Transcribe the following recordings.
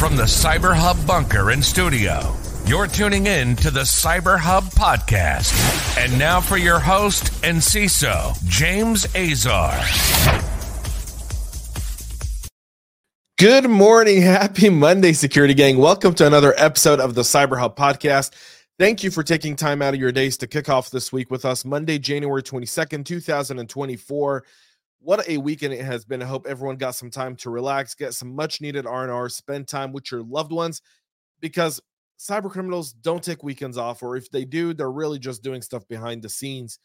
From the Cyber Hub bunker and studio, you're tuning in to the Cyber Hub podcast. And now for your host and CISO, James Azar. Good morning. Happy Monday, security gang. Welcome to another episode of the Cyber Hub podcast. Thank you for taking time out of your days to kick off this week with us, Monday, January 22nd, 2024 what a weekend it has been. I hope everyone got some time to relax, get some much needed R&R, spend time with your loved ones because cyber criminals don't take weekends off or if they do, they're really just doing stuff behind the scenes.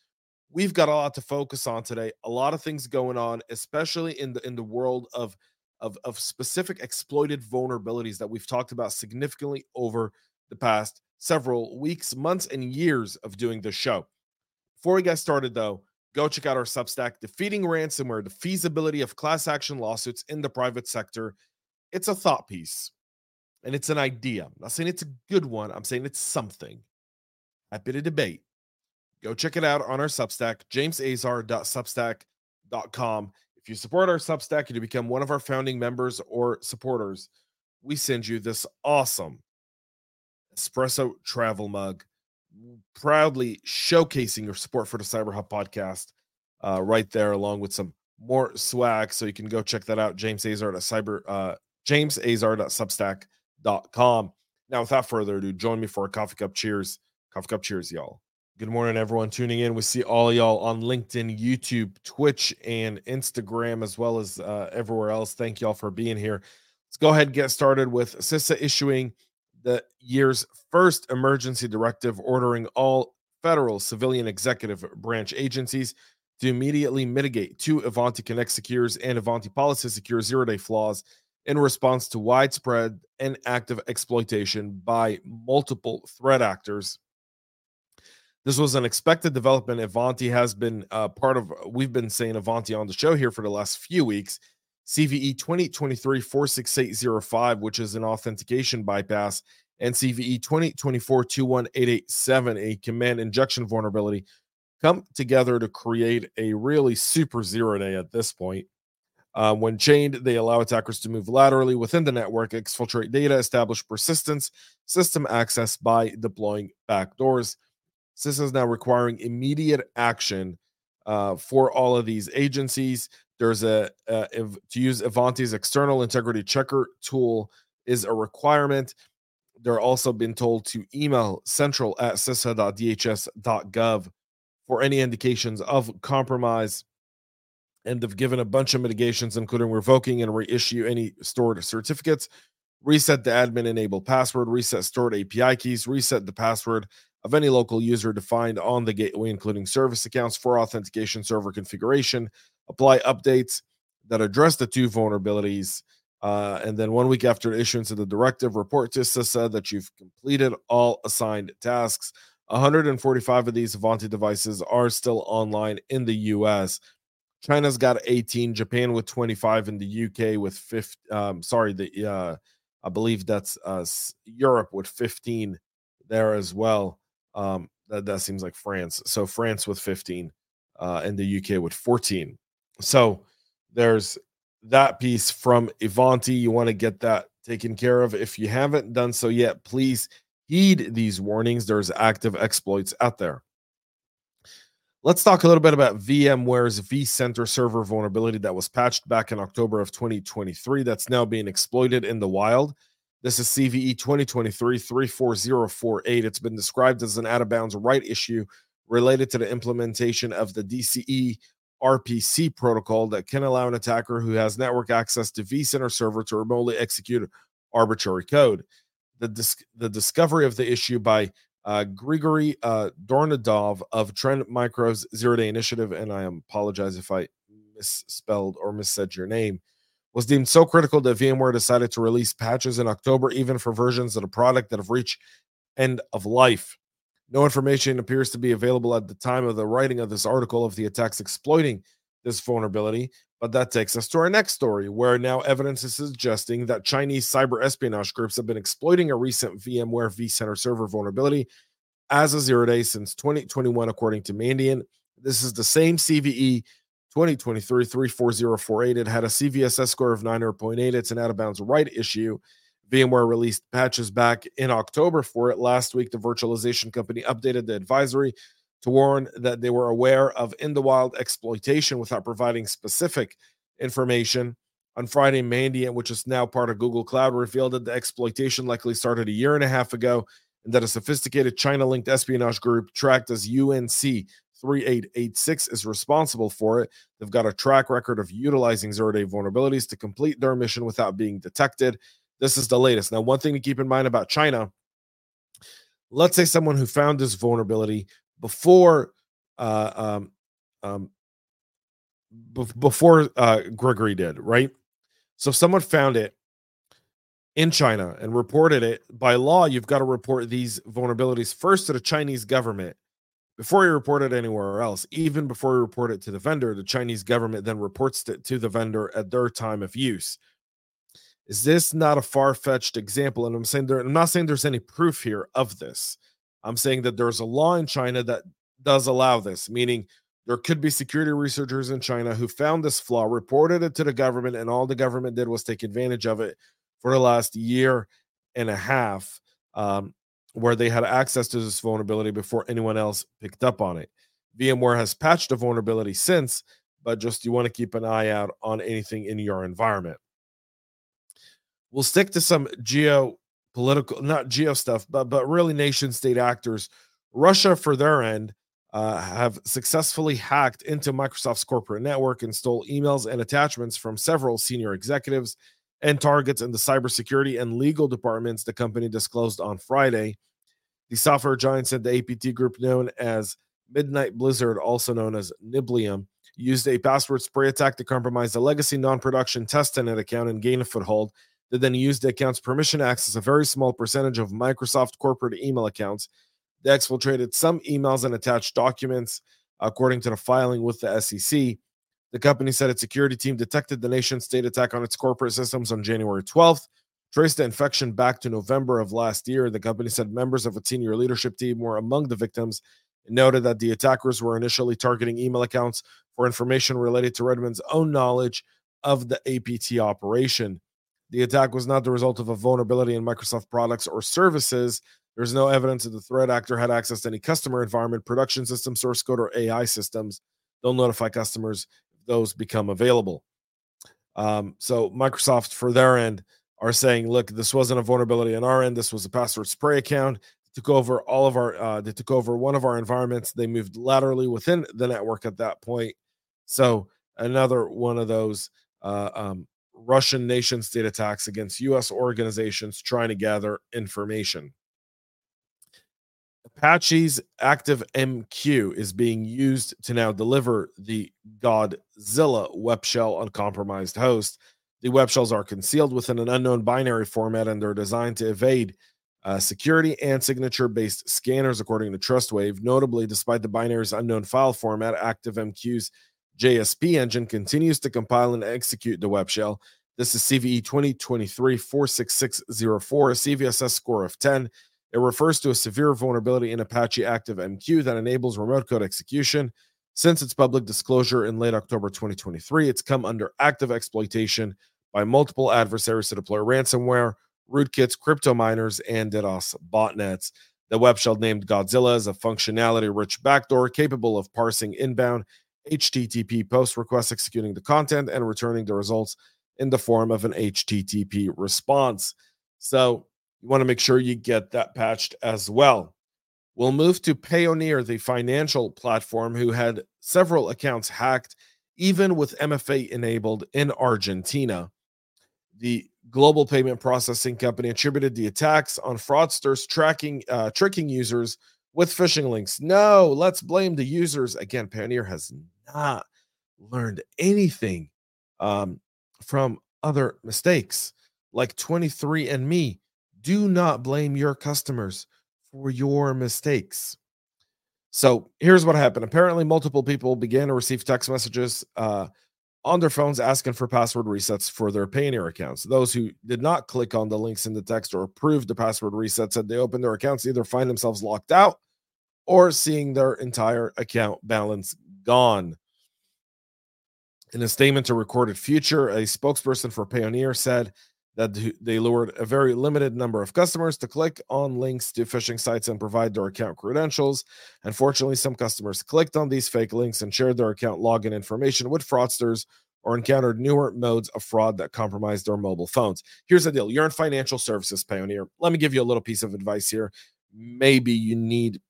We've got a lot to focus on today. A lot of things going on, especially in the in the world of of, of specific exploited vulnerabilities that we've talked about significantly over the past several weeks, months, and years of doing this show. Before we get started, though, go check out our Substack, Defeating Ransomware, the feasibility of class action lawsuits in the private sector. It's a thought piece and it's an idea. I'm not saying it's a good one, I'm saying it's something. Happy to debate. Go check it out on our Substack, jamesazar.substack.com. If you support our Substack and you become one of our founding members or supporters, we send you this awesome espresso travel mug proudly showcasing your support for the Cyber Hub podcast uh, right there, along with some more swag. So you can go check that out. James Azar at cyber uh, jamesazar.substack.com. Now, without further ado, join me for a coffee cup cheers. Coffee cup cheers, y'all. Good morning, everyone tuning in. We see all y'all on LinkedIn, YouTube, Twitch, and Instagram, as well as uh, everywhere else. Thank y'all for being here. Let's go ahead and get started with CISA issuing the year's first emergency directive ordering all federal civilian executive branch agencies to immediately mitigate two Ivanti Connect secures and Ivanti Policy secure zero day flaws in response to widespread and active exploitation by multiple threat actors. This was an expected development. Ivanti has been uh, part of, we've been saying Ivanti on the show here for the last few weeks. CVE 2023 46805, which is an authentication bypass, and CVE 2024 21887, a command injection vulnerability, come together to create a really super zero day at this point. Uh, when chained, they allow attackers to move laterally within the network, exfiltrate data, establish persistence, system access by deploying backdoors. Is now requiring immediate action uh, for all of these agencies. There's a, if, to use Ivanti's external integrity checker tool is a requirement. They're also been told to email central at cisa.dhs.gov for any indications of compromise. And they've given a bunch of mitigations, including revoking and reissue any stored certificates, reset the admin enabled password, reset stored API keys, reset the password of any local user defined on the gateway, including service accounts for authentication server configuration, apply updates that address the two vulnerabilities. Uh, and then one week after the issuance of the directive, report to CISA that you've completed all assigned tasks. 145 of these Ivanti devices are still online in the US. China's got 18, Japan with 25, in the UK with 50. Um, sorry, the uh, I believe that's uh, Europe with 15 there as well. Um, that, that seems like France. So France with 15, uh, and the UK with 14. So there's that piece from Ivanti. You want to get that taken care of. If you haven't done so yet, please heed these warnings. There's active exploits out there. Let's talk a little bit about VMware's vCenter server vulnerability that was patched back in October of 2023 that's now being exploited in the wild. This is CVE 2023 34048. It's been described as an out of bounds write issue related to the implementation of the DCE RPC protocol that can allow an attacker who has network access to vCenter server to remotely execute arbitrary code. The, dis- the discovery of the issue by uh, Grigory uh, Dorodnov of Trend Micro's Zero Day Initiative, and I apologize if I misspelled or missaid your name, was deemed so critical that VMware decided to release patches in October, even for versions of the product that have reached end of life. No information appears to be available at the time of the writing of this article of the attacks exploiting this vulnerability. But that takes us to our next story, where now evidence is suggesting that Chinese cyber espionage groups have been exploiting a recent VMware vCenter server vulnerability as a zero day since 2021, according to Mandiant. This is the same CVE 2023 34048. It had a CVSS score of 9.8. It's an out of bounds write issue. VMware released patches back in October for it. Last week, the virtualization company updated the advisory to warn that they were aware of in the wild exploitation without providing specific information. On Friday, Mandiant, which is now part of Google Cloud, revealed that the exploitation likely started a year and a half ago and that a sophisticated China linked espionage group tracked as UNC 3886 is responsible for it. They've got a track record of utilizing zero day vulnerabilities to complete their mission without being detected. This is the latest. Now, one thing to keep in mind about China let's say someone who found this vulnerability before uh, um, um, before uh, Gregory did, right? So if someone found it in China and reported it, by law, you've got to report these vulnerabilities first to the Chinese government before you report it anywhere else. Even before you report it to the vendor, the Chinese government then reports it to the vendor at their time of use. Is this not a far-fetched example? And I'm saying there, I'm not saying there's any proof here of this. I'm saying that there's a law in China that does allow this, meaning there could be security researchers in China who found this flaw, reported it to the government, and all the government did was take advantage of it for the last year and a half, um, where they had access to this vulnerability before anyone else picked up on it. VMware has patched the vulnerability since, but just you want to keep an eye out on anything in your environment. We'll stick to some geopolitical, not geo stuff, but but really nation state actors. Russia, for their end, uh, have successfully hacked into Microsoft's corporate network and stole emails and attachments from several senior executives and targets in the cybersecurity and legal departments, the company disclosed on Friday. The software giant said the APT group, known as Midnight Blizzard, also known as Nobelium, used a password spray attack to compromise a legacy non production test tenant account and gain a foothold that then used the account's permission access a very small percentage of Microsoft corporate email accounts. They exfiltrated some emails and attached documents, according to the filing with the SEC. The company said its security team detected the nation state attack on its corporate systems on January 12th, traced the infection back to November of last year. The company said members of its senior leadership team were among the victims and noted that the attackers were initially targeting email accounts for information related to Redmond's own knowledge of the APT operation. The attack was not the result of a vulnerability in Microsoft products or services. There's no evidence that the threat actor had access to any customer environment, production system, source code, or AI systems. They'll notify customers if those become available. Um, so Microsoft, for their end, are saying, look, this wasn't a vulnerability on our end. This was a password spray account. Took over all of our. Uh, they took over one of our environments. They moved laterally within the network at that point. So another one of those uh, um, Russian nation state attacks against U.S. organizations trying to gather information. Apache's Active MQ is being used to now deliver the Godzilla web shell on compromised host. The web shells are concealed within an unknown binary format and they're designed to evade uh, security and signature based scanners, according to Trustwave. Notably, despite the binary's unknown file format, Active MQ's JSP engine continues to compile and execute the web shell. This is CVE 2023 46604, a CVSS score of 10. It refers to a severe vulnerability in Apache Active MQ that enables remote code execution. Since its public disclosure in late October 2023, it's come under active exploitation by multiple adversaries to deploy ransomware, rootkits, crypto miners, and DDoS botnets. The web shell named Godzilla is a functionality rich backdoor capable of parsing inbound HTTP post request executing the content, and returning the results in the form of an HTTP response. So you want to make sure you get that patched as well. We'll move to Payoneer, the financial platform who had several accounts hacked, even with MFA enabled in Argentina. The global payment processing company attributed the attacks on fraudsters tracking, uh, tricking users with phishing links. No, let's blame the users. Again, Payoneer has not learned anything um, from other mistakes. Like 23andMe, do not blame your customers for your mistakes. So here's what happened. Apparently, multiple people began to receive text messages uh, on their phones asking for password resets for their Payoneer accounts. Those who did not click on the links in the text or approve the password reset said they opened their accounts either find themselves locked out or seeing their entire account balance gone. In a statement to Recorded Future, a spokesperson for Payoneer said that they lured a very limited number of customers to click on links to phishing sites and provide their account credentials. Unfortunately, some customers clicked on these fake links and shared their account login information with fraudsters or encountered newer modes of fraud that compromised their mobile phones. Here's the deal you're in financial services, Payoneer. Let me give you a little piece of advice here. Maybe you need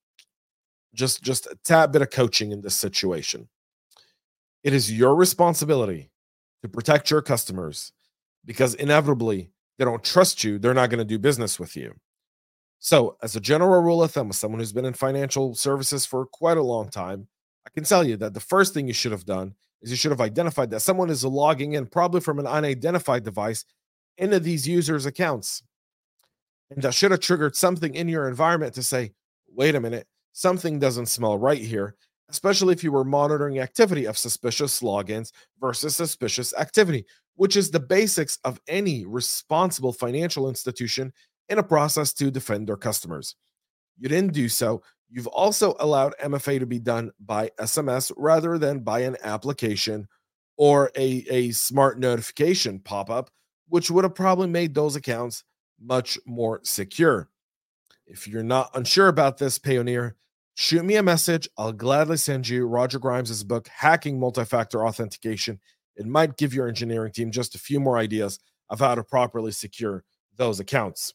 just, just a tad bit of coaching in this situation. It is your responsibility to protect your customers because inevitably they don't trust you, they're not going to do business with you. So, as a general rule of thumb, as someone who's been in financial services for quite a long time, I can tell you that the first thing you should have done is you should have identified that someone is logging in, probably from an unidentified device, into these users' accounts. And that should have triggered something in your environment to say, wait a minute, something doesn't smell right here, especially if you were monitoring activity of suspicious logins versus suspicious activity which is the basics of any responsible financial institution in a process to defend their customers. You didn't do so. You've also allowed MFA to be done by SMS rather than by an application or a, a smart notification pop up, which would have probably made those accounts much more secure. If you're not unsure about this, Payoneer, shoot me a message. I'll gladly send you Roger Grimes' book, Hacking Multi Factor Authentication it might give your engineering team just a few more ideas of how to properly secure those accounts.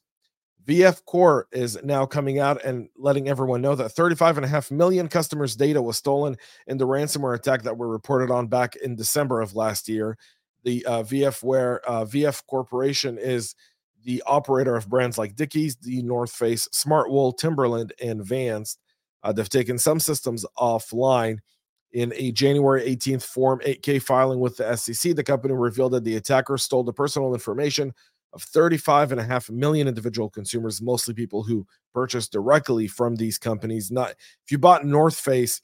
VF Core is now coming out and letting everyone know that 35.5 million customers' data was stolen in the ransomware attack that were reported on back in December of last year. The uh, VFware uh, VF Corporation is the operator of brands like Dickies, the North Face, Smartwool, Timberland, and Vans. Uh, they've taken some systems offline in a January 18th Form 8K filing with the SEC, the company revealed that the attacker stole the personal information of 35 and a half million individual consumers, mostly people who purchased directly from these companies. Not if you bought North Face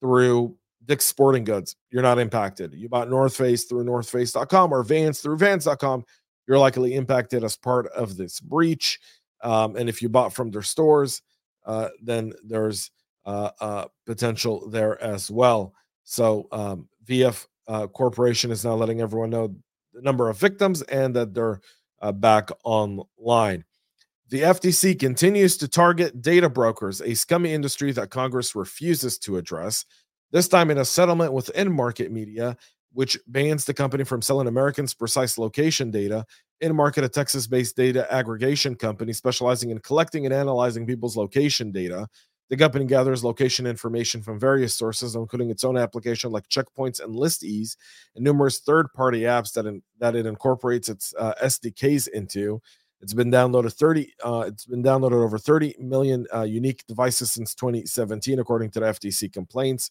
through Dick's Sporting Goods, you're not impacted. You bought North Face through NorthFace.com or Vans through Vans.com, you're likely impacted as part of this breach. Um, and if you bought from their stores, uh, then there's uh, uh, potential there as well. So um, VF uh, Corporation is now letting everyone know the number of victims and that they're back online. The FTC continues to target data brokers, a scummy industry that Congress refuses to address. This time in a settlement with in-market media, which bans the company from selling Americans' precise location data. In-market, a Texas-based data aggregation company specializing in collecting and analyzing people's location data. The company gathers location information from various sources, including its own application like checkpoints and ListEase, and numerous third-party apps that in, that it incorporates its uh, SDKs into. It's been downloaded 30. Uh, it's been downloaded over 30 million uh, unique devices since 2017, according to the FTC complaints.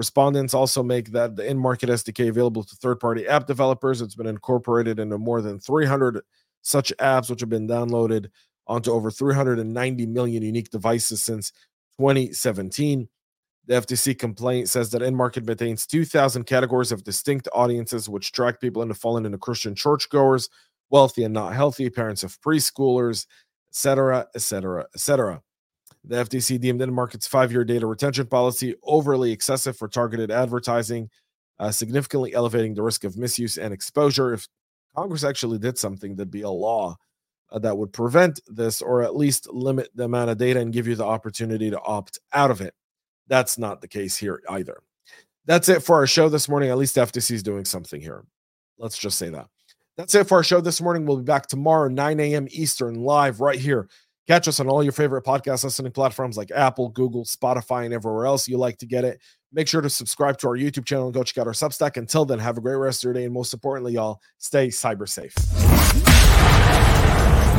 Respondents also make that the in-market SDK available to third-party app developers. It's been incorporated into more than 300 such apps, which have been downloaded onto over 390 million unique devices since 2017. The FTC complaint says that in-market maintains 2,000 categories of distinct audiences, which track people into falling into Christian churchgoers, wealthy and not healthy, parents of preschoolers, etc., etc., etc. The FTC deemed in-market's five-year data retention policy overly excessive for targeted advertising, uh, significantly elevating the risk of misuse and exposure. If Congress actually did something, that'd be a law uh, that would prevent this or at least limit the amount of data and give you the opportunity to opt out of it. That's not the case here either. That's it for our show this morning. At least FTC is doing something here. Let's just say that. That's it for our show this morning. We'll be back tomorrow, 9 a.m. Eastern, live right here. Catch us on all your favorite podcast listening platforms like Apple, Google, Spotify, and everywhere else you like to get it. Make sure to subscribe to our YouTube channel and go check out our Substack. Until then, have a great rest of your day. And most importantly, y'all, stay cyber safe.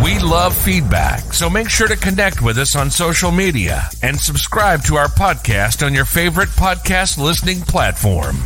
We love feedback, so make sure to connect with us on social media and subscribe to our podcast on your favorite podcast listening platform.